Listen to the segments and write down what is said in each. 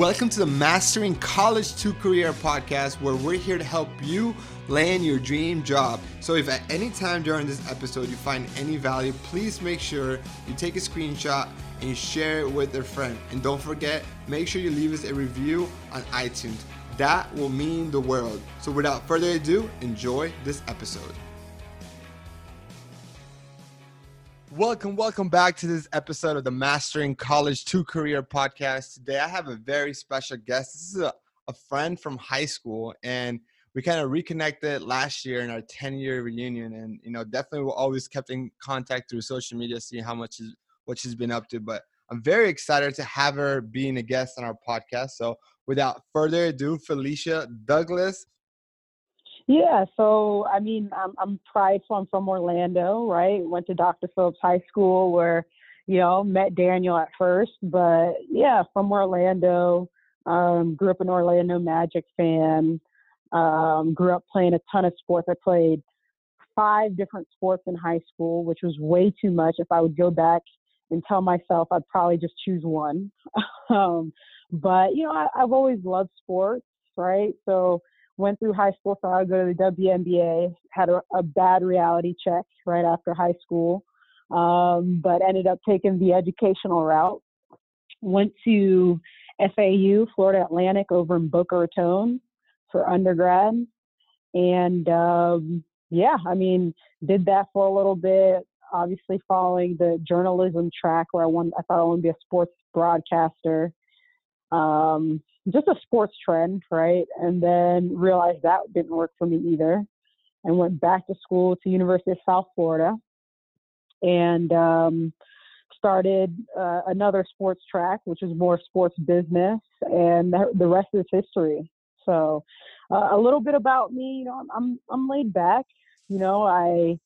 Welcome to the Mastering College to Career podcast, where we're here to help you land your dream job. So, if at any time during this episode you find any value, please make sure you take a screenshot and you share it with a friend. And don't forget, make sure you leave us a review on iTunes. That will mean the world. So, without further ado, enjoy this episode. Welcome, welcome back to this episode of the Mastering College to Career podcast. Today I have a very special guest. This is a, a friend from high school, and we kind of reconnected last year in our 10 year reunion. And, you know, definitely we always kept in contact through social media, seeing how much is what she's been up to. But I'm very excited to have her being a guest on our podcast. So without further ado, Felicia Douglas, yeah, so I mean, I'm, I'm prideful. I'm from Orlando, right? Went to Dr. Phillips High School where, you know, met Daniel at first, but yeah, from Orlando. Um, grew up an Orlando Magic fan. Um, grew up playing a ton of sports. I played five different sports in high school, which was way too much. If I would go back and tell myself, I'd probably just choose one. um, but you know, I, I've always loved sports, right? So went through high school, thought I'd go to the WNBA, had a, a bad reality check right after high school, um, but ended up taking the educational route. Went to FAU, Florida Atlantic, over in Boca Raton for undergrad. And um, yeah, I mean, did that for a little bit. Obviously, following the journalism track where I want, I thought I wanted to be a sports broadcaster. Um, just a sports trend, right? And then realized that didn't work for me either, and went back to school to University of South Florida, and um, started uh, another sports track, which is more sports business, and the rest is history. So, uh, a little bit about me. You know, I'm I'm, I'm laid back. You know, I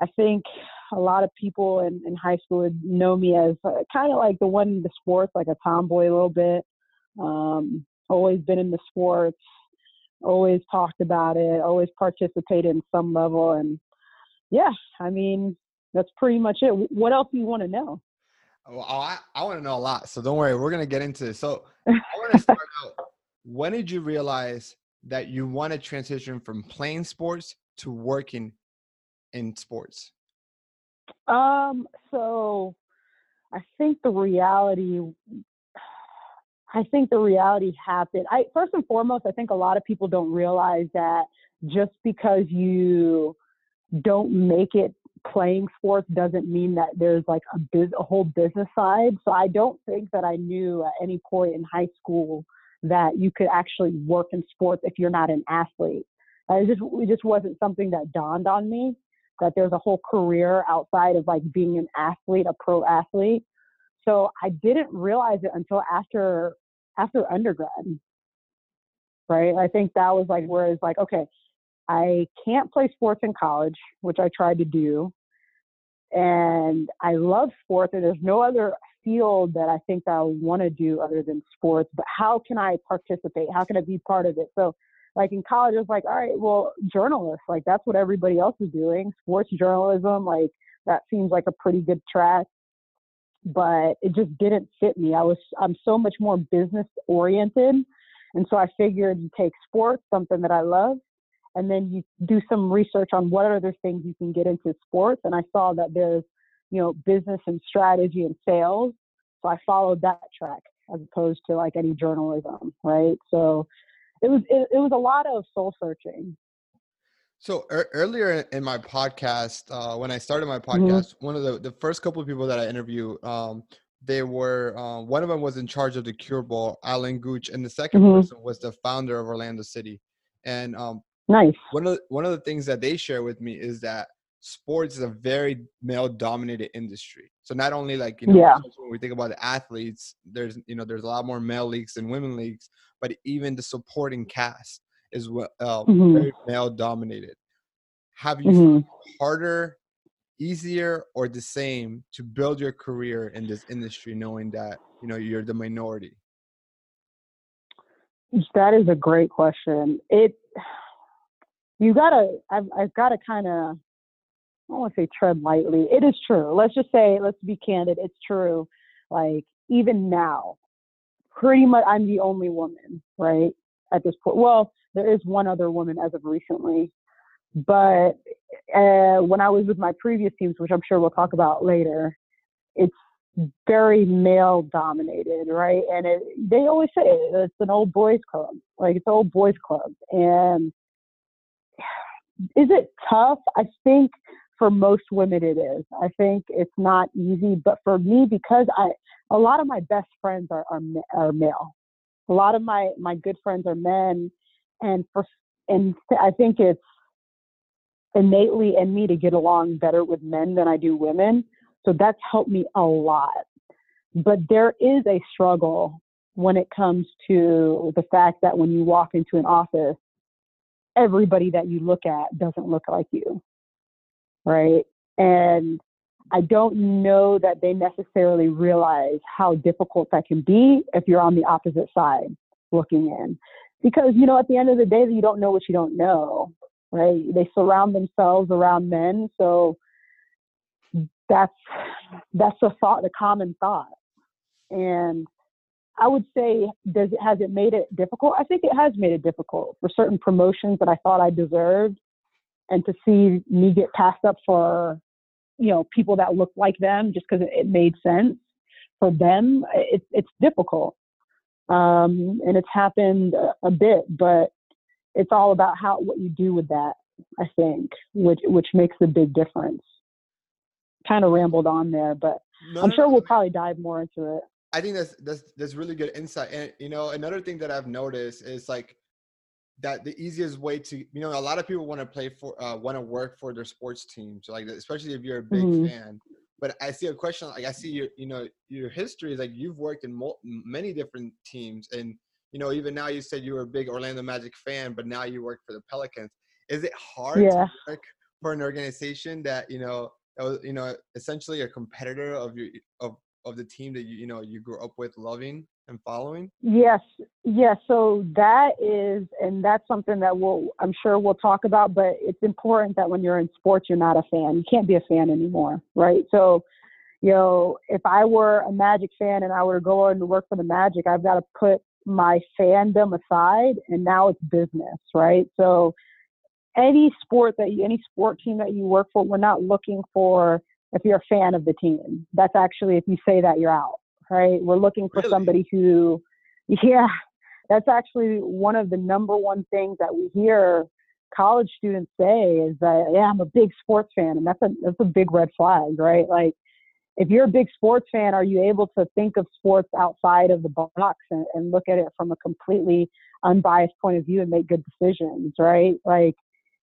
I think a lot of people in, in high school would know me as uh, kind of like the one in the sports, like a tomboy a little bit. Um, always been in the sports, always talked about it, always participated in some level. And yeah, I mean, that's pretty much it. What else do you want to know? Well, I, I want to know a lot. So don't worry, we're going to get into it. So I want to start out. When did you realize that you want to transition from playing sports to working in sports? Um, so I think the reality I think the reality happened. I first and foremost, I think a lot of people don't realize that just because you don't make it playing sports doesn't mean that there's like a biz, a whole business side. So I don't think that I knew at any point in high school that you could actually work in sports if you're not an athlete. It just it just wasn't something that dawned on me that there's a whole career outside of like being an athlete, a pro athlete. So I didn't realize it until after after undergrad. Right. I think that was like where it's like, okay, I can't play sports in college, which I tried to do. And I love sports, and there's no other field that I think I want to do other than sports. But how can I participate? How can I be part of it? So, like in college, it's like, all right, well, journalists, like that's what everybody else is doing. Sports journalism, like that seems like a pretty good track but it just didn't fit me. I was I'm so much more business oriented, and so I figured you take sports, something that I love, and then you do some research on what other things you can get into sports. And I saw that there's you know business and strategy and sales, so I followed that track as opposed to like any journalism, right? So it was it, it was a lot of soul searching so er, earlier in my podcast, uh, when I started my mm-hmm. podcast, mm-hmm. one of the, the first couple of people that I interviewed, um, they were uh, one of them was in charge of the Cure Bowl, Alan Gooch, and the 2nd mm-hmm. person was the founder of Orlando City. And um, nice. One of the, one of the things that they share with me is that sports is a very male dominated industry. So not only like you know yeah. when we think about the athletes, there's you know there's a lot more male leagues than women leagues, but even the supporting cast is uh, mm-hmm. very male dominated. Have you mm-hmm. harder, easier, or the same to build your career in this industry, knowing that you know you're the minority? That is a great question. It you gotta I've, I've gotta kind of I don't want to say tread lightly. It is true. Let's just say let's be candid. It's true. Like even now, pretty much I'm the only woman, right? At this point. Well, there is one other woman as of recently. But uh, when I was with my previous teams, which I'm sure we'll talk about later, it's very male dominated, right? And it, they always say it's an old boys club, like it's an old boys club. And is it tough? I think for most women it is. I think it's not easy, but for me, because I a lot of my best friends are are, are male. A lot of my my good friends are men, and for and I think it's innately in me to get along better with men than I do women. So that's helped me a lot. But there is a struggle when it comes to the fact that when you walk into an office, everybody that you look at doesn't look like you. Right. And I don't know that they necessarily realize how difficult that can be if you're on the opposite side looking in. Because, you know, at the end of the day, you don't know what you don't know, right? They surround themselves around men. So that's that's a thought, the common thought. And I would say, does it has it made it difficult? I think it has made it difficult for certain promotions that I thought I deserved, and to see me get passed up for, you know, people that look like them just because it, made sense for them. It, it's difficult, um, and it's happened a, a bit, but it's all about how what you do with that. I think, which which makes a big difference kind of rambled on there, but no, I'm sure we'll probably dive more into it. I think that's that's that's really good insight. And you know, another thing that I've noticed is like that the easiest way to you know a lot of people want to play for uh, want to work for their sports teams like especially if you're a big mm-hmm. fan but i see a question like i see your you know your history is like you've worked in mo- many different teams and you know even now you said you were a big orlando magic fan but now you work for the pelicans is it hard yeah. to work for an organization that you know that was you know essentially a competitor of your of of the team that you you know you grew up with loving and following? Yes yes so that is and that's something that we'll i'm sure we'll talk about but it's important that when you're in sports you're not a fan. You can't be a fan anymore right? So you know if i were a magic fan and i were to go to work for the magic i've got to put my fandom aside and now it's business right? So any sport that you, any sport team that you work for, we're not looking for if you're a fan of the team. That's actually if you say that you're out, right? We're looking for really? somebody who, yeah, that's actually one of the number one things that we hear college students say is that yeah, I'm a big sports fan, and that's a that's a big red flag, right? Like if you're a big sports fan, are you able to think of sports outside of the box and, and look at it from a completely unbiased point of view and make good decisions, right? Like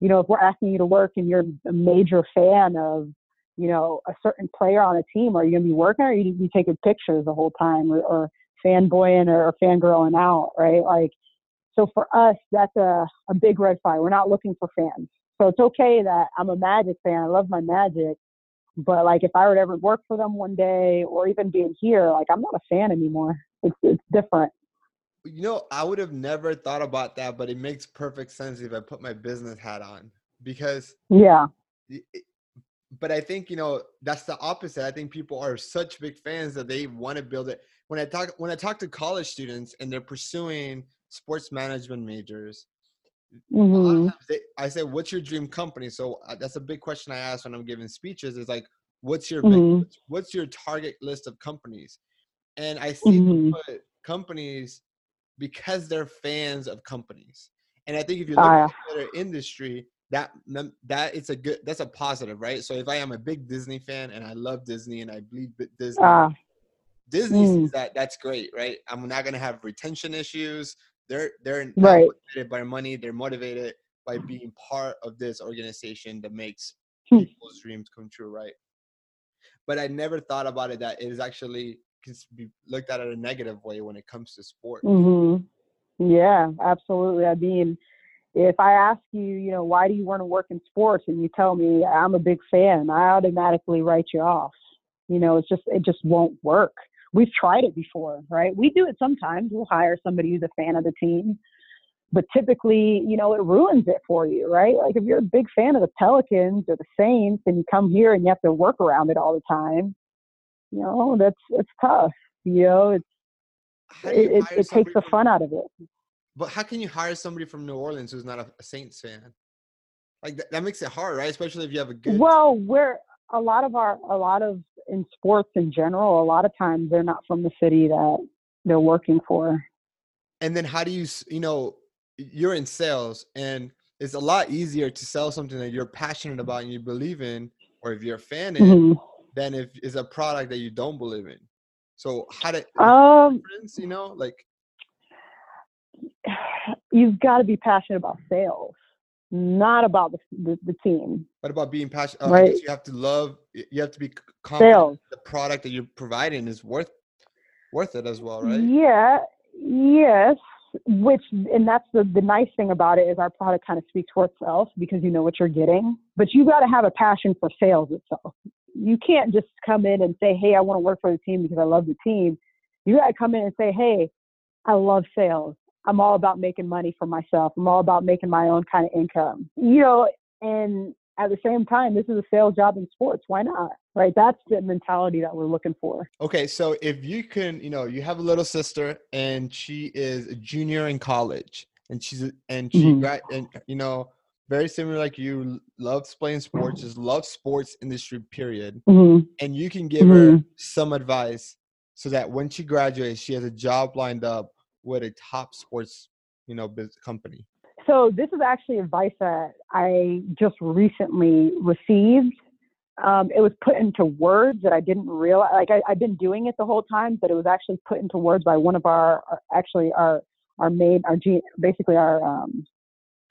you know, if we're asking you to work and you're a major fan of, you know, a certain player on a team, are you going to be working or are you, you taking pictures the whole time or, or fanboying or, or fangirling out, right? Like, so for us, that's a, a big red flag. We're not looking for fans. So it's okay that I'm a Magic fan. I love my Magic. But like, if I were to ever work for them one day or even being here, like, I'm not a fan anymore. It's, it's different you know, I would have never thought about that, but it makes perfect sense if I put my business hat on because yeah. But I think you know that's the opposite. I think people are such big fans that they want to build it. When I talk when I talk to college students and they're pursuing sports management majors, mm-hmm. they, I say, "What's your dream company?" So uh, that's a big question I ask when I'm giving speeches. Is like, "What's your mm-hmm. big, what's your target list of companies?" And I see mm-hmm. companies because they're fans of companies. And I think if you look uh, at their industry, that that it's a good that's a positive, right? So if I am a big Disney fan and I love Disney and I bleed Disney, uh, Disney mm. sees that that's great, right? I'm not gonna have retention issues. They're they're right. motivated by money. They're motivated by being part of this organization that makes hmm. people's dreams come true, right? But I never thought about it that it is actually can be looked at in a negative way when it comes to sport. Mm-hmm. Yeah, absolutely. I mean, if I ask you, you know, why do you want to work in sports, and you tell me I'm a big fan, I automatically write you off. You know, it's just it just won't work. We've tried it before, right? We do it sometimes. We'll hire somebody who's a fan of the team, but typically, you know, it ruins it for you, right? Like if you're a big fan of the Pelicans or the Saints, and you come here and you have to work around it all the time, you know, that's it's tough. You know, it's how do you it, it, it takes the fun out of it. But how can you hire somebody from New Orleans who's not a, a Saints fan? Like that, that makes it hard, right? Especially if you have a good. Well, we're a lot of our a lot of in sports in general. A lot of times they're not from the city that they're working for. and then how do you you know you're in sales and it's a lot easier to sell something that you're passionate about and you believe in or if you're a fan in Mhm. than if it's a product that you don't believe in so how did Um, you know like you've got to be passionate about sales, not about the the, the team. what about being passionate uh, Right. you have to love you have to be confident Sales. the product that you're providing is worth worth it as well right Yeah, yes. Which and that's the the nice thing about it is our product kind of speaks for itself because you know what you're getting. But you got to have a passion for sales itself. You can't just come in and say, "Hey, I want to work for the team because I love the team." You got to come in and say, "Hey, I love sales. I'm all about making money for myself. I'm all about making my own kind of income." You know, and at the same time, this is a sales job in sports. Why not? Right? That's the mentality that we're looking for. okay so if you can you know you have a little sister and she is a junior in college and she's and she Mhm. gra- and you know very similar like you loves playing sports just loves sports industry period Mm-hmm. and you can give her Mhm. some advice so that when she graduates she has a job lined up with a top sports you know company So this is actually advice that I just recently received. Um, it was put into words that I didn't realize. Like I, I've been doing it the whole time, but it was actually put into words by one of our, our actually our our main our basically our um,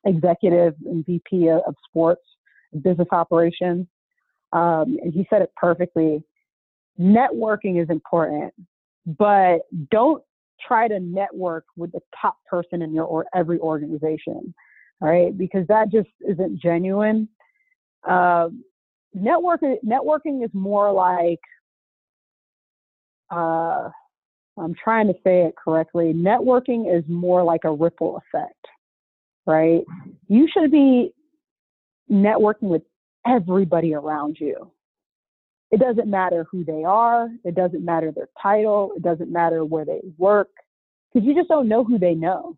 executive and VP of, of sports business operations, um, and he said it perfectly. Networking is important, but don't try to network with the top person in your or every organization, right? Because that just isn't genuine. Um, networking networking is more like uh, I'm trying to say it correctly. Networking is more like a ripple effect, right? You should be networking with everybody around you. It doesn't matter who they are. It doesn't matter their title. It doesn't matter where they work because you just don't know who they know.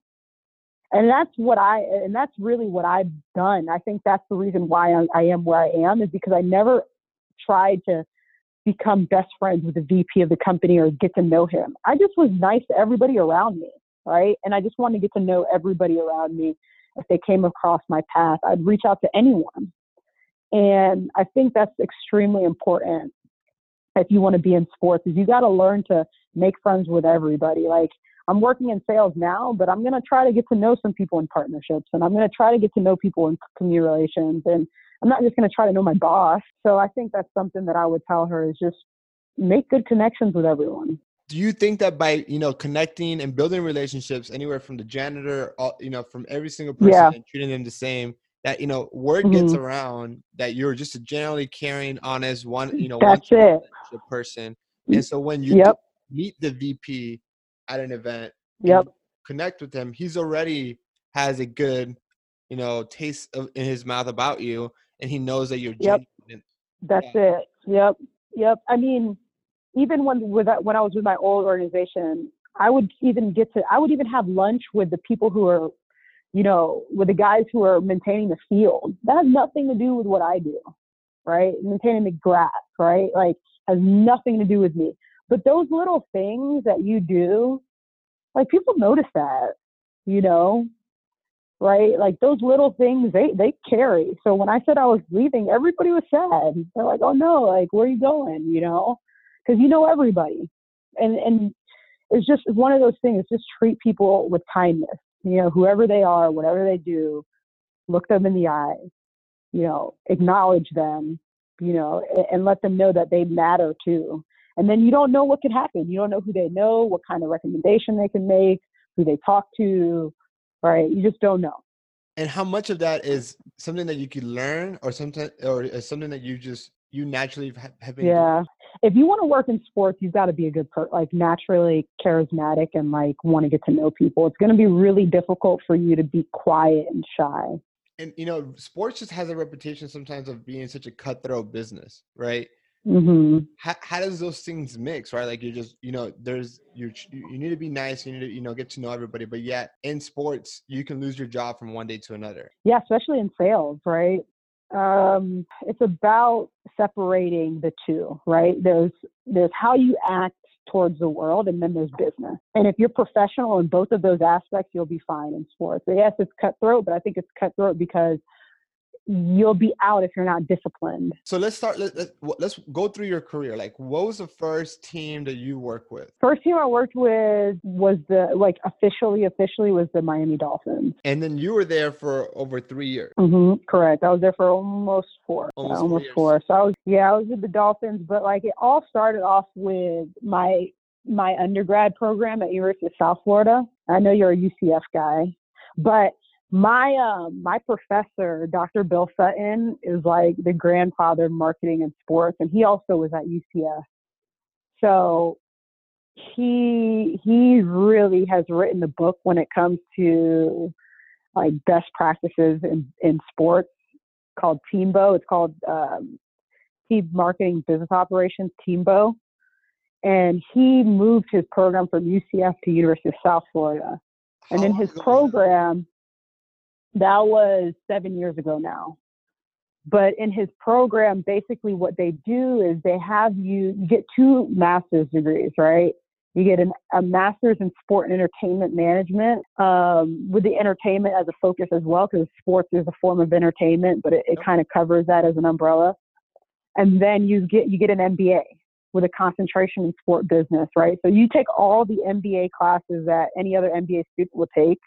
And that's what I, and that's really what I've done. I think that's the reason why I, I am where I am is because I never tried to become best friends with the VP of the company or get to know him. I just was nice to everybody around me, right? And I just wanted to get to know everybody around me. If they came across my path, I'd reach out to anyone. And I think that's extremely important if you want to be in sports is you got to learn to make friends with everybody. Like I'm working in sales now, but I'm going to try to get to know some people in partnerships and I'm going to try to get to know people in community relations and I'm not just going to try to know my boss. So I think that's something that I would tell her is just make good connections with everyone. do you think that by you know connecting and building relationships anywhere from the janitor all, you know from every single person Yeah. and treating them the same that you know word gets Mhm. around that you're just a generally caring honest one you know That's one it. person and so when you Yep. meet the vp at an event Yep. connect with him he's already has a good you know taste of, in his mouth about you and he knows that you're Yep. genuine That's it. Yep. Yep. I mean, even when with that, when I was with my old organization, I would even get to I would even have lunch with the people who are, you know, with the guys who are maintaining the field. That has nothing to do with what I do, right? Maintaining the grass, right? Like has nothing to do with me. But those little things that you do, like people notice that, you know, right? Like those little things, they they carry. So when I said I was leaving, everybody was sad. They're like, "Oh no, like where are you going?" You know, because you know everybody, and and it's just one of those things. Just treat people with kindness. You know, whoever they are, whatever they do, look them in the eyes. You know, acknowledge them. You know, and, and let them know that they matter too. And then you don't know what could happen. You don't know who they know, what kind of recommendation they can make, who they talk to, right? You just don't know. and how much of that is something that you could learn or something or is something that you just you naturally have, have been doing? If you want to work in sports, you've got to be a good per like naturally charismatic and like want to get to know people. It's going to be really difficult for you to be quiet and shy. and you know sports just has a reputation sometimes of being such a cutthroat business right Mm-hmm. how, how does those things mix right like you're just you know there's you you need to be nice you need to you know get to know everybody but yet in sports you can lose your job from one day to another Yeah, especially in sales, right? Um, it's about separating the two, right? There's there's how you act towards the world, and then there's business. And if you're professional in both of those aspects, you'll be fine in sports. So yes, it's cutthroat, but I think it's cutthroat because you'll be out if you're not disciplined. so let's start let, let, let's go through your career like what was the first team that you worked with First team I worked with was the like officially officially was the Miami Dolphins. and then you were there for over three years hmm correct. I was there for almost four. Almost four almost four. So I was yeah, I was with the Dolphins, but like it all started off with my my undergrad program at University of South Florida. I know you're a UCF guy, but my um my professor, Dr. Bill Sutton, is like the grandfather of marketing and sports, and he also was at UCF. So he he really has written the book when it comes to like best practices in, in sports called Teambo. It's called um, Team Marketing Business Operations Teambo. And he moved his program from UCF to University of South Florida. And How in his program, that was seven years ago now. But in his program, basically what they do is they have you, you get two master's degrees, right? You get an, a master's in sport and entertainment management um, with the entertainment as a focus as well, because sports is a form of entertainment, but it, it kind of covers that as an umbrella. And then you get you get an MBA with a concentration in sport business, right? So you take all the MBA classes that any other MBA student will take,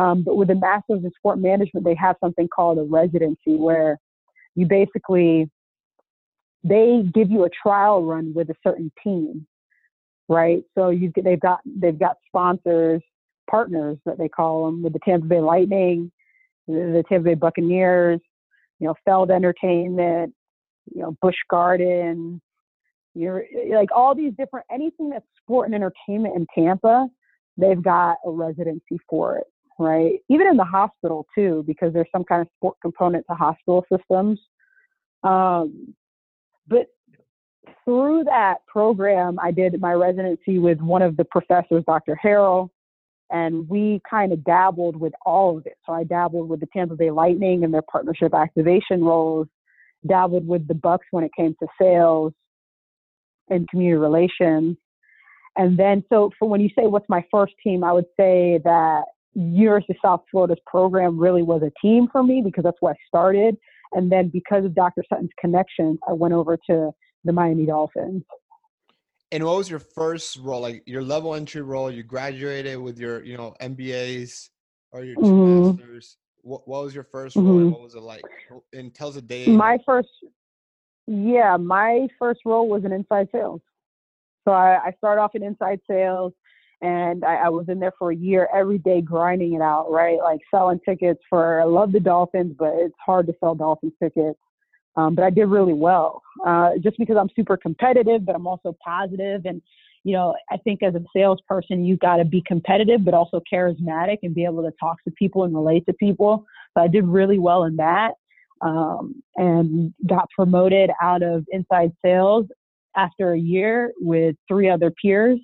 um, but with a master's in sport management, they have something called a residency where you basically they give you a trial run with a certain team, right? So you they've got they've got sponsors, partners that they call them with the Tampa Bay Lightning, the, the Tampa Bay Buccaneers, you know, Feld Entertainment, you know, Busch Garden, you're like all these different anything that's sport and entertainment in Tampa, they've got a residency for it, right? Even in the hospital too, because there's some kind of sport component to hospital systems. Um, but through that program, I did my residency with one of the professors, Dr. Harrell, and we kind of dabbled with all of it. So I dabbled with the Tampa Bay Lightning and their partnership activation roles, dabbled with the Bucks when it came to sales and community relations. And then, so for when you say what's my first team, I would say that University of South Florida's program really was a team for me because that's where I started. And then because of Dr. Sutton's connections, I went over to the Miami Dolphins. And what was your first role, like your level entry role? You graduated with your, you know, MBAs or your 2 Mhm. masters. What, what was your 1st role? Mhm. what was it like? And tell us a day. My first, yeah, my first role was in inside sales. So I, I started off in inside sales and I, I was in there for a year every day grinding it out, right? Like selling tickets for, I love the Dolphins, but it's hard to sell Dolphins tickets. Um, but I did really well uh, just because I'm super competitive, but I'm also positive. And, you know, I think as a salesperson, you got to be competitive, but also charismatic and be able to talk to people and relate to people. So I did really well in that um, and got promoted out of inside sales after a year with three other peers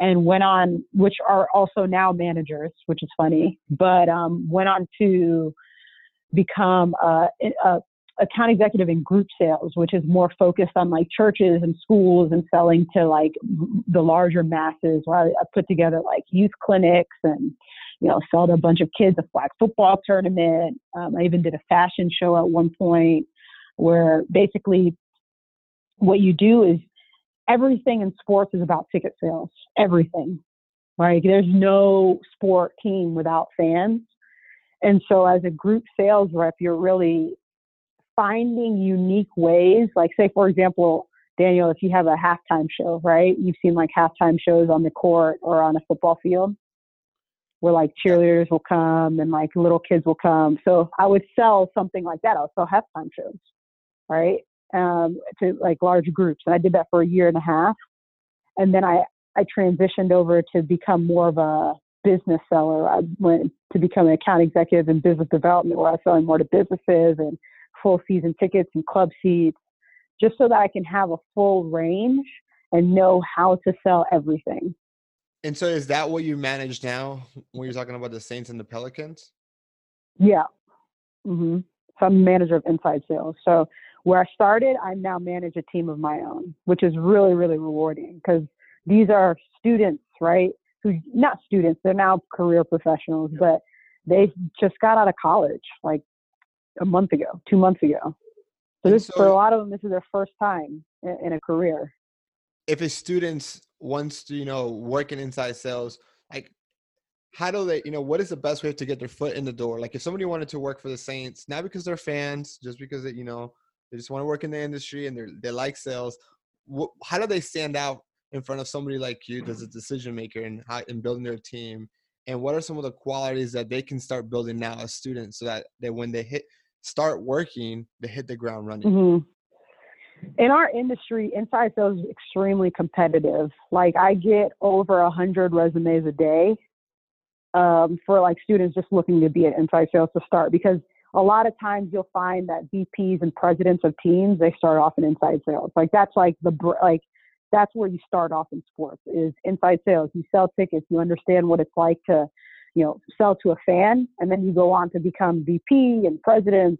and went on, which are also now managers, which is funny, but um, went on to become a, a account executive in group sales, which is more focused on like churches and schools and selling to like the larger masses. Where I, put together like youth clinics and you know sold a bunch of kids a flag football tournament. Um, I even did a fashion show at one point where basically what you do is everything in sports is about ticket sales. Everything, right? There's no sport team without fans. And so as a group sales rep, you're really finding unique ways. Like say, for example, Daniel, if you have a halftime show, right? You've seen like halftime shows on the court or on a football field where like cheerleaders will come and like little kids will come. So I would sell something like that. I'll sell halftime shows, right? Um, to like large groups. And I did that for a year and a half. And then I, I transitioned over to become more of a business seller. I went to become an account executive in business development where I was selling more to businesses and full season tickets and club seats just so that I can have a full range and know how to sell everything. And so, is that what you manage now when you're talking about the Saints and the Pelicans? Yeah. Mm-hmm. So I'm manager of inside sales. So where I started, I now manage a team of my own, which is really, really rewarding because these are students, right? Who not students, they're now career professionals, but they just got out of college like a month ago, two months ago. So, this, so for a lot of them, this is their first time in, in a career. If a student wants to, you know, work in inside sales, like how do they, you know, what is the best way to get their foot in the door? Like if somebody wanted to work for the Saints, not because they're fans, just because it, you know, they just want to work in the industry and they they like sales. What, how do they stand out in front of somebody like you, that's a decision maker and in, in building their team? And what are some of the qualities that they can start building now as students, so that that when they hit start working, they hit the ground running? Mm-hmm. In our industry, inside sales is extremely competitive. Like I get over a hundred resumes a day um, for like students just looking to be an inside sales to start because a lot of times you'll find that VPs and presidents of teams they start off in inside sales. Like that's like the like that's where you start off in sports is inside sales. You sell tickets, you understand what it's like to, you know, sell to a fan, and then you go on to become VP and president.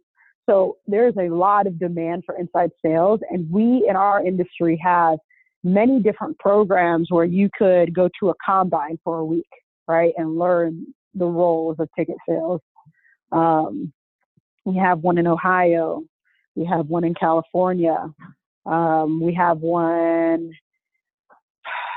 So there's a lot of demand for inside sales, and we in our industry have many different programs where you could go to a combine for a week, right, and learn the roles of ticket sales. Um, we have one in Ohio. We have one in California. Um, we have one.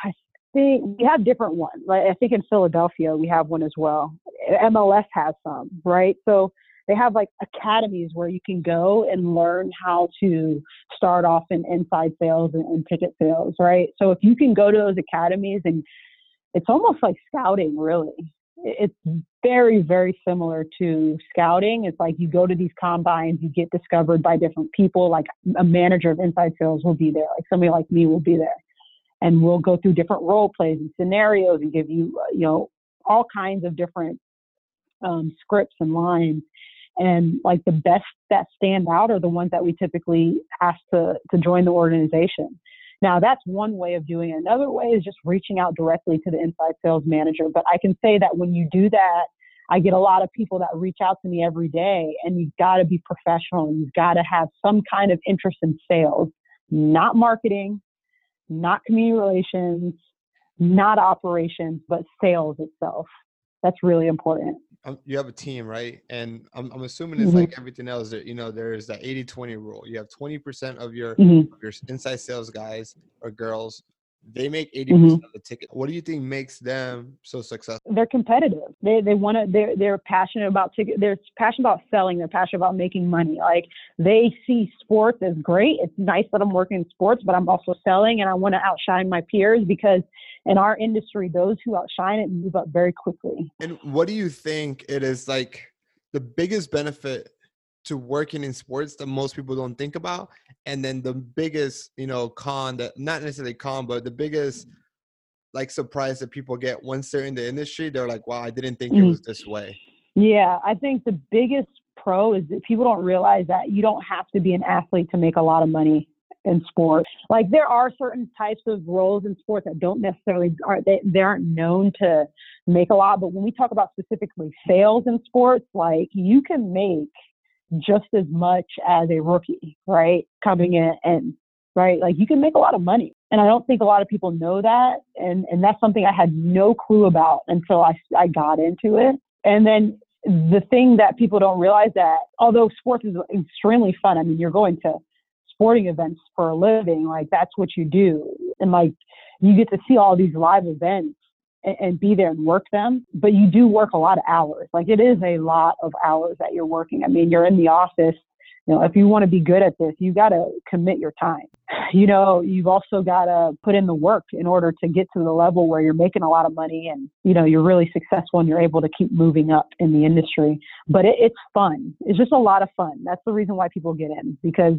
I think we have different ones. Like I think in Philadelphia we have one as well. MLS has some, right? So they have like academies where you can go and learn how to start off in inside sales and, and ticket sales, right? So if you can go to those academies and it's almost like scouting, really it's very very similar to scouting. It's like you go to these combines you get discovered by different people like a manager of inside sales will be there like somebody like me will be there. And we'll go through different role plays and scenarios and give you uh, you know all kinds of different um, scripts and lines. And like the best that stand out are the ones that we typically ask to to join the organization now, that's one way of doing it. Another way is just reaching out directly to the inside sales manager. But I can say that when you do that, I get a lot of people that reach out to me every day, and you've got to be professional. And you've got to have some kind of interest in sales, not marketing, not community relations, not operations, but sales itself. That's really important. Um, you have a team, right? And I'm, I'm assuming it's mm-hmm. like everything else that, you know, there's that 80 20 rule. You have 20% of your, mm-hmm. your inside sales guys or girls they make 80% mm-hmm. of the ticket. What do you think makes them so successful? They're competitive. They they want to they're they're passionate about ticket they're passionate about selling, they're passionate about making money. Like they see sports as great. It's nice that I'm working in sports, but I'm also selling and I want to outshine my peers because in our industry those who outshine it move up very quickly. And what do you think it is like the biggest benefit to working in sports that most people don't think about and then the biggest you know con that not necessarily con but the biggest mm. like surprise that people get once they're in the industry they're like wow i didn't think it mm. was this way. Yeah i think the biggest pro is that people don't realize that you don't have to be an athlete to make a lot of money in sports like there are certain types of roles in sports that don't necessarily are they, they aren't known to make a lot but when we talk about specifically sales in sports like you can make just as much as a rookie, right? Coming mm-hmm. in and right, like you can make a lot of money. And I don't think a lot of people know that. And and that's something I had no clue about until I I got into it. And then the thing that people don't realize that although sports is extremely fun, I mean you're going to sporting events for a living, like that's what you do. And like you get to see all these live events and, be there and work them. But you do work a lot of hours. Like it is a lot of hours that you're working. I mean, you're in the office. You know, if you want to be good at this, you got to commit your time. You know, you've also got to put in the work in order to get to the level where you're making a lot of money and, you know, you're really successful and you're able to keep moving up in the industry. But it, it's fun. It's just a lot of fun. That's the reason why people get in because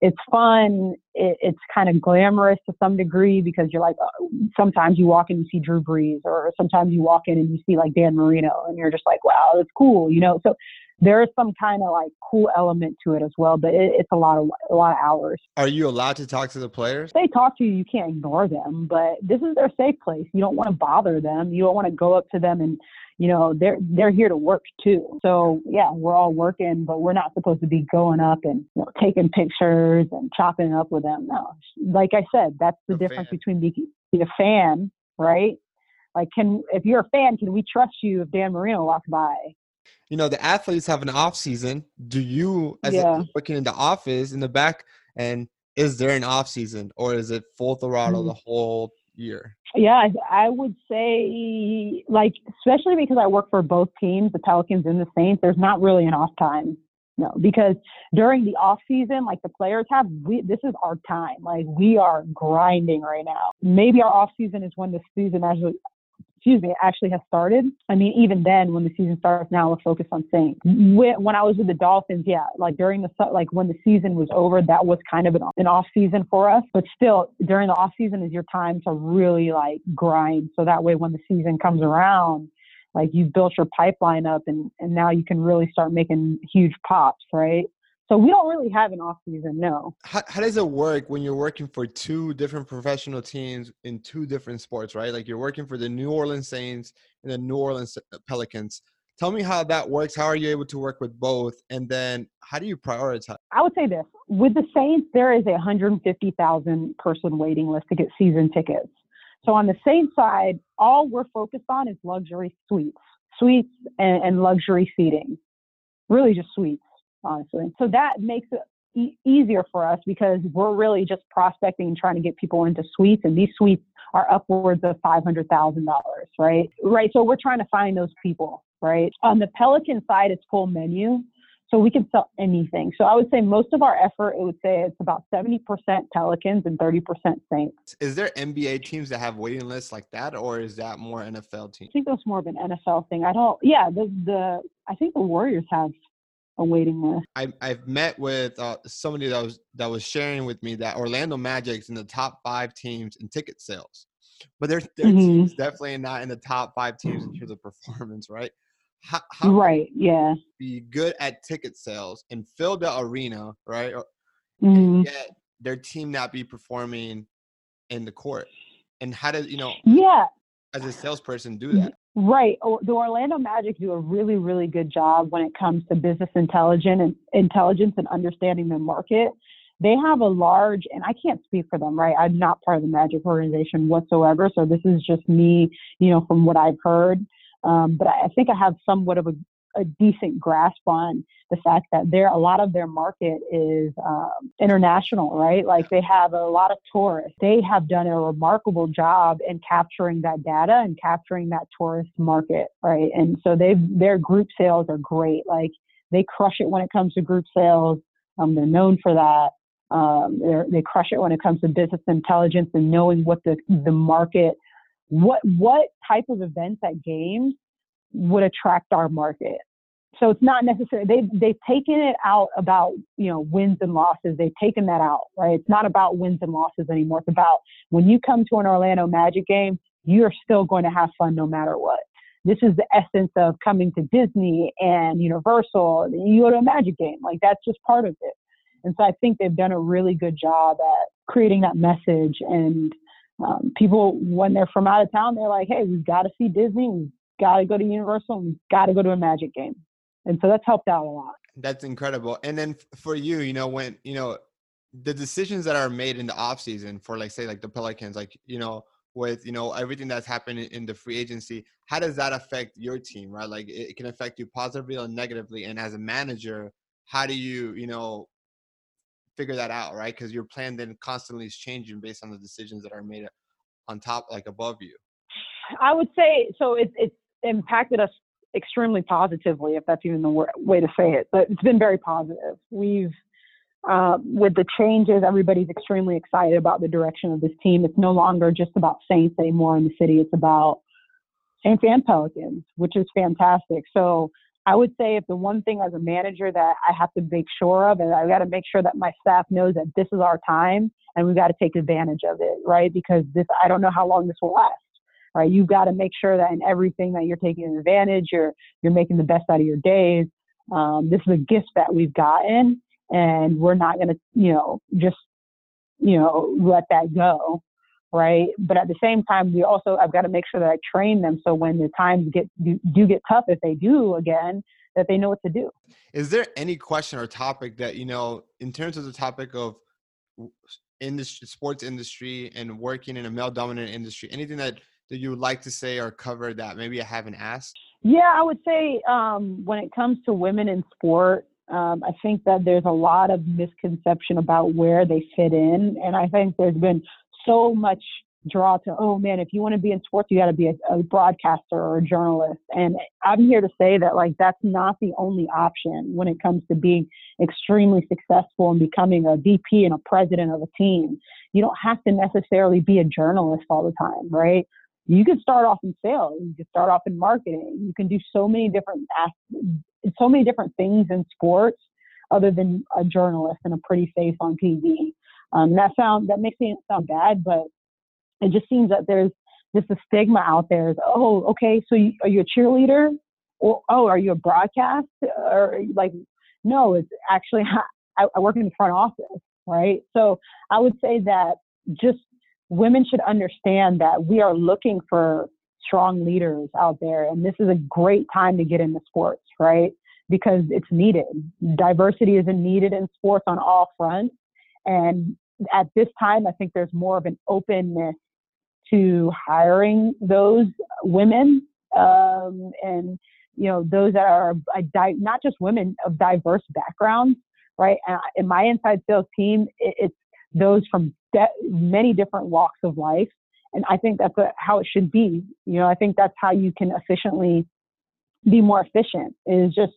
it's fun. It, it's kind of glamorous to some degree because you're like, uh, sometimes you walk in and you see Drew Brees, or sometimes you walk in and you see like Dan Marino, and you're just like, wow, that's cool, you know. So there is some kind of like cool element to it as well, but it, it's a lot of a lot of hours. Are you allowed to talk to the players? They talk to you, you can't ignore them, but this is their safe place. You don't want to bother them. You don't want to go up to them and you know they're they're here to work too so yeah we're all working but we're not supposed to be going up and you know, taking pictures and chopping up with them no like i said that's the, the difference fan. between being a fan right like can if you're a fan can we trust you if dan marino walks by you know the athletes have an off season do you as yeah. working in the office in the back and is there an off season or is it full throttle mm-hmm. the whole year? Yeah, I would say, like, especially because I work for both teams, the Pelicans and the Saints, there's not really an off time. No, because during the off season, like the players have, we this is our time. Like we are grinding right now. Maybe our off season is when the season actually excuse me, actually has started. I mean, even then, when the season starts now, we're focused on Saints. When I was with the Dolphins, yeah, like during the like when the season was over, that was kind of an, an off season for us. But still, during the off season is your time to really like grind. So that way, when the season comes around, like you've built your pipeline up, and and now you can really start making huge pops, right? So we don't really have an off season, no. How, how does it work when you're working for two different professional teams in two different sports, right? Like you're working for the New Orleans Saints and the New Orleans uh, Pelicans. Tell me how that works. How are you able to work with both? And then how do you prioritize? I would say this with the Saints, there is a 150,000 person waiting list to get season tickets. So on the Saints side, all we're focused on is luxury suites, suites and, and luxury seating, really just suites honestly. So that makes it e- easier for us because we're really just prospecting and trying to get people into suites, and these suites are upwards of five hundred thousand dollars, right? Right. So we're trying to find those people, right? On the Pelican side, it's full menu. So we can sell anything. So I would say most of our effort, it would say it's about 70% Pelicans and 30% Saints. Is there NBA teams that have waiting lists like that, or is that more NFL teams? I think that's more of an NFL thing. I don't, yeah, the, the, I think the Warriors have a waiting list. I, I've met with uh, somebody that was that was sharing with me that Orlando Magic's in the top five teams in ticket sales, but their their mm-hmm. team's definitely not in the top five teams in terms of performance, right? How, how right, yeah. Be good at ticket sales and fill the arena, right? Or, mm-hmm. yet their team not be performing in the court. And how does you know? Yeah. As a salesperson, do that. Right. The Orlando Magic do a really, really good job when it comes to business intelligence and intelligence and understanding the market. They have a large, and I can't speak for them, right? I'm not part of the Magic organization whatsoever. So this is just me, you know, from what I've heard. Um, but I think I have somewhat of a a decent grasp on the fact that there a lot of their market is um, international, right? Like they have a lot of tourists. They have done a remarkable job in capturing that data and capturing that tourist market, right? And so they their group sales are great. Like they crush it when it comes to group sales. Um, they're known for that. Um, they crush it when it comes to business intelligence and knowing what the the market, what what type of events at games would attract our market. So it's not necessary. They've they've taken it out about you know wins and losses. They've taken that out, right? It's not about wins and losses anymore. It's about when you come to an Orlando Magic game, you're still going to have fun no matter what. This is the essence of coming to Disney and Universal. You go to a Magic game, like that's just part of it. And so I think they've done a really good job at creating that message. And um, people, when they're from out of town, they're like, "Hey, we've got to see Disney. We've got to go to Universal. We've got to go to a Magic game." and so that's helped out a lot. That's incredible. And then for you you know when you know the decisions that are made in the off season for like say like the pelicans like you know with you know everything that's happening in the free agency how does that affect your team right? Like it, can affect you positively or negatively. And as a manager how do you you know figure that out right? Because your plan then constantly is changing based on the decisions that are made on top like above you. I would say so it, it's impacted us extremely positively, if that's even the way to say it. But it's been very positive. We've uh, with the changes, everybody's extremely excited about the direction of this team. It's no longer just about Saints anymore in the city. It's about Saints and Pelicans, which is fantastic. So I would say if the one thing as a manager that I have to make sure of, and I got to make sure that my staff knows that this is our time and we've got to take advantage of it, right? Because this, I don't know how long this will last, right? You've got to make sure that in everything that you're taking advantage, you're you're making the best out of your days. Um, this is a gift that we've gotten, and we're not going to, you know, just you know let that go right? But at the same time, we also I've got to make sure that I train them so when the times get do, do get tough, if they do again, that they know what to do. Is there any question or topic that you know, in terms of the topic of industry, sports industry, and working in a male-dominant industry, anything that that you would like to say or cover that maybe I haven't asked? Yeah, I would say um, when it comes to women in sport, um, I think that there's a lot of misconception about where they fit in, and I think there's been so much draw to, oh man, if you want to be in sports, you got to be a, a, broadcaster or a journalist. And I'm here to say that like that's not the only option when it comes to being extremely successful and becoming a VP and a president of a team. You don't have to necessarily be a journalist all the time, right? You can start off in sales. You can start off in marketing. You can do so many different so many different things in sports other than a journalist and a pretty face on TV. Um, that sound that makes me sound bad, but it just seems that there's just a stigma out there. Is, oh, okay, so you, are you a cheerleader? Or oh, are you a broadcast? Or like, no, it's actually I, I work in the front office, right? So I would say that just women should understand that we are looking for strong leaders out there, and this is a great time to get into sports, right? Because it's needed. Diversity isn't needed in sports on all fronts. And at this time, I think there's more of an openness to hiring those women um, and you know those that are not just women of diverse backgrounds, right? And in my inside sales team, it's those from de- many different walks of life, and I think that's a, how it should be. You know, I think that's how you can efficiently be more efficient. Is just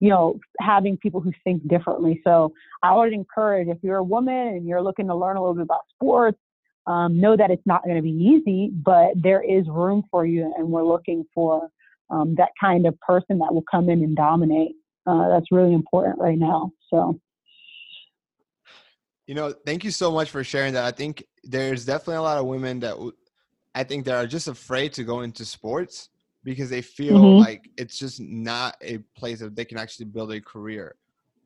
you know, having people who think differently. So I would encourage if you're a woman and you're looking to learn a little bit about sports, um, know that it's not going to be easy, but there is room for you, and we're looking for um, that kind of person that will come in and dominate. Uh, that's really important right now. So. You know, thank you so much for sharing that. I think there's definitely a lot of women that I think that are just afraid to go into sports because they feel mm-hmm. like it's just not a place that they can actually build a career.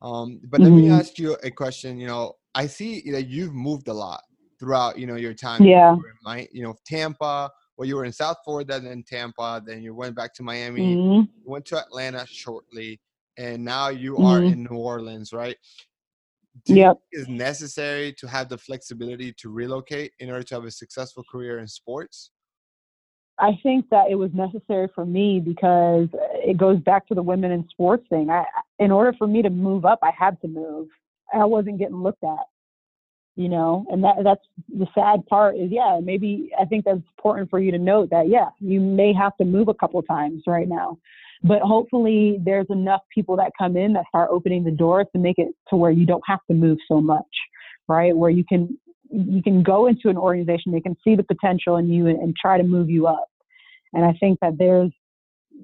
Um, but mm-hmm. let me mm-hmm. ask you a question. You know, I see that you've moved a lot throughout, you know, your time. Yeah. My, you know, Tampa. Well, you were in South Florida, then Tampa, then you went back to Miami, mm-hmm. went to Atlanta shortly, and now you are mm-hmm. in New Orleans, right? Do yep. is necessary to have the flexibility to relocate in order to have a successful career in sports? I think that it was necessary for me because uh, it goes back to the women in sports thing. I, in order for me to move up, I had to move. I wasn't getting looked at, you know, and that that's the sad part is, yeah, maybe I think that's important for you to note that, yeah, you may have to move a couple times right now, but hopefully there's enough people that come in that start opening the doors to make it to where you don't have to move so much, right? Where you can you can go into an organization, they can see the potential in you and, and try to move you up. And I think that there's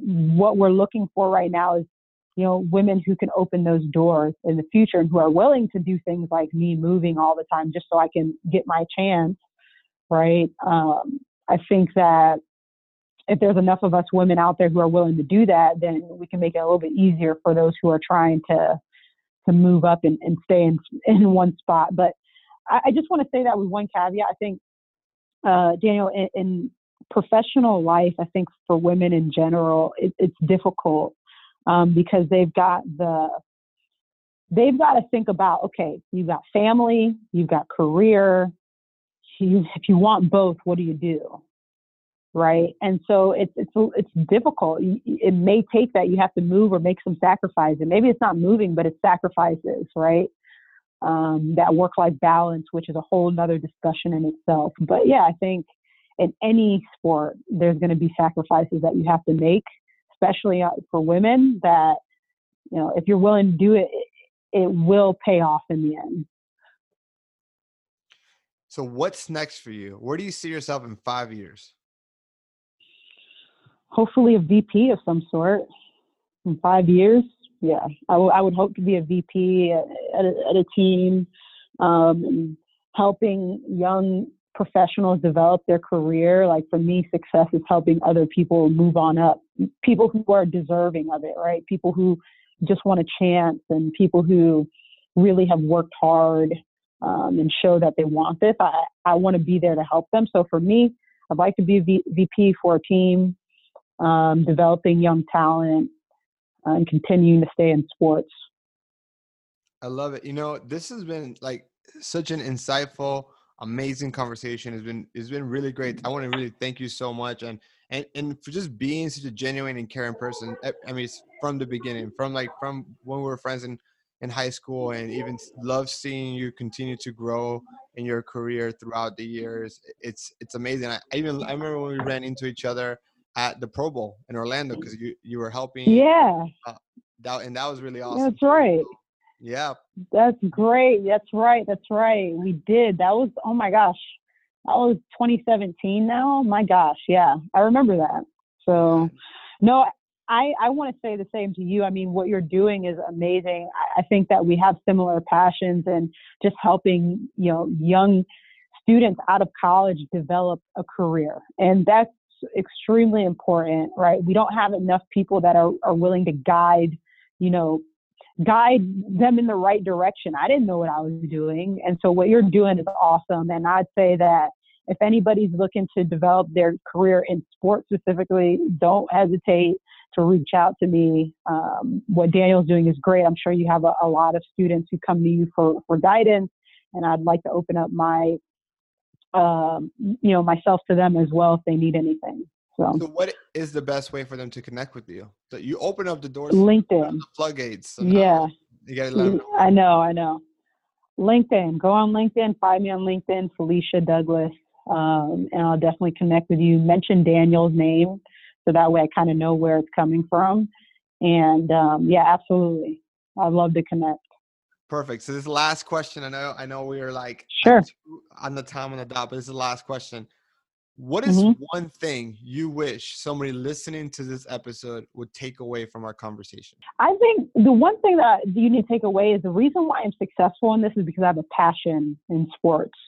what we're looking for right now is, you know, women who can open those doors in the future and who are willing to do things like me moving all the time just so I can get my chance, right? Um, I think that if there's enough of us women out there who are willing to do that, then we can make it a little bit easier for those who are trying to to move up and, and stay in in one spot. But I, I just want to say that with one caveat. I think uh, Daniel, in, in, professional life, I think for women in general, it, it's difficult um, because they've got the they've got to think about okay, you've got family, you've got career. You, if you want both, what do you do? Right, and so it's it's it's difficult. It may take that you have to move or make some sacrifices. Maybe it's not moving, but it's sacrifices, right? Um, that work-life balance, which is a whole other discussion in itself. But yeah, I think in any sport, there's going to be sacrifices that you have to make, especially uh, for women. That you know, if you're willing to do it, it will pay off in the end. So, what's next for you? Where do you see yourself in five years? Hopefully, a VP of some sort. In five years, yeah, I, w- I would hope to be a VP at, a, at a team, um, helping young professionals develop their career. Like for me, success is helping other people move on up, people who are deserving of it, right? People who just want a chance and people who really have worked hard um, and show that they want this. I, I want to be there to help them. So for me, I'd like to be a v- VP for a team, um, developing young talent, uh, and continuing to stay in sports. I love it. You know, this has been like such an insightful, amazing conversation. It's been it's been really great. I want to really thank you so much and and and for just being such a genuine and caring person. I mean, from the beginning, from like from when we were friends in in high school, and even love seeing you continue to grow in your career throughout the years. It's it's amazing. I, even I remember when we ran into each other at the Pro Bowl in Orlando because you you were helping. Yeah. Uh, that and that was really awesome. That's right. Yeah. That's great. That's right. That's right. We did. That was oh my gosh. That was 2017 now. My gosh, yeah. I remember that. So no, I, I want to say the same to you. I mean, what you're doing is amazing. I, I think that we have similar passions and just helping, you know, young students out of college develop a career. And that's extremely important, right? We don't have enough people that are, are willing to guide, you know, guide them in the right direction. I didn't know what I was doing. And so what you're doing is awesome. And I'd say that if anybody's looking to develop their career in sports specifically, don't hesitate to reach out to me. Um, what Daniel's doing is great. I'm sure you have a, a, lot of students who come to you for, for guidance, and I'd like to open up my, um, you know, myself to them as well if they need anything. So, so, what is the best way for them to connect with you? So you open up the doors, LinkedIn, the floodgates. So yeah, you gotta let them I know, I know. LinkedIn, go on LinkedIn, find me on LinkedIn, Felicia Douglas, um, and I'll definitely connect with you. Mention Daniel's name so that way I kind of know where it's coming from. And um, yeah, absolutely, I'd love to connect. Perfect. So this last question, I know, I know we are like sure on the time on the dot, but this is the last question. What is mm-hmm. one thing you wish somebody listening to this episode would take away from our conversation? I think the one thing that you need to take away is the reason why I'm successful in this is because I have a passion in sports.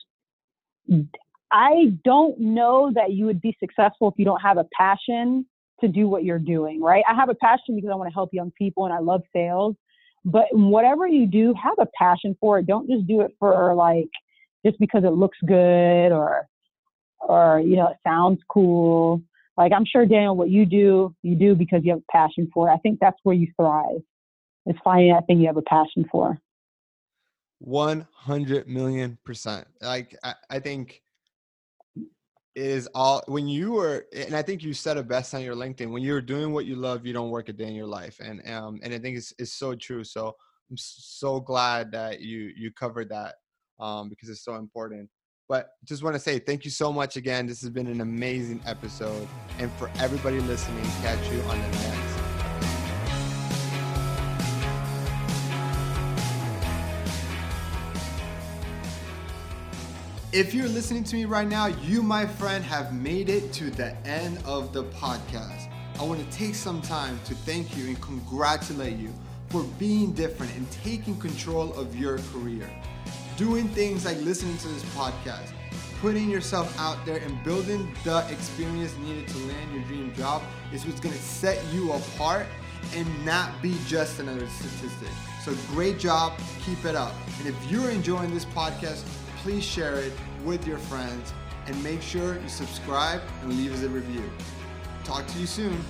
I don't know that you would be successful if you don't have a passion to do what you're doing, right? I have a passion because I want to help young people and I love sales. But whatever you do, have a passion for it. Don't just do it for like just because it looks good or or you know it sounds cool. Like I'm sure Daniel, what you do, you do because you have a passion for it. I think that's where you thrive. Is finding that thing you have a passion for. One hundred million percent. Like I, I think is all when you were and i think you said it best on your linkedin when you're doing what you love you don't work a day in your life and um and i think it's, it's so true so i'm so glad that you you covered that um because it's so important but just want to say thank you so much again this has been an amazing episode and for everybody listening catch you on the next If you're listening to me right now, you, my friend, have made it to the end of the podcast. I want to take some time to thank you and congratulate you for being different and taking control of your career. Doing things like listening to this podcast, putting yourself out there, and building the experience needed to land your dream job is what's going to set you apart and not be just another statistic. So, great job. Keep it up. And if you're enjoying this podcast, please share it with your friends and make sure you subscribe and leave us a review. Talk to you soon.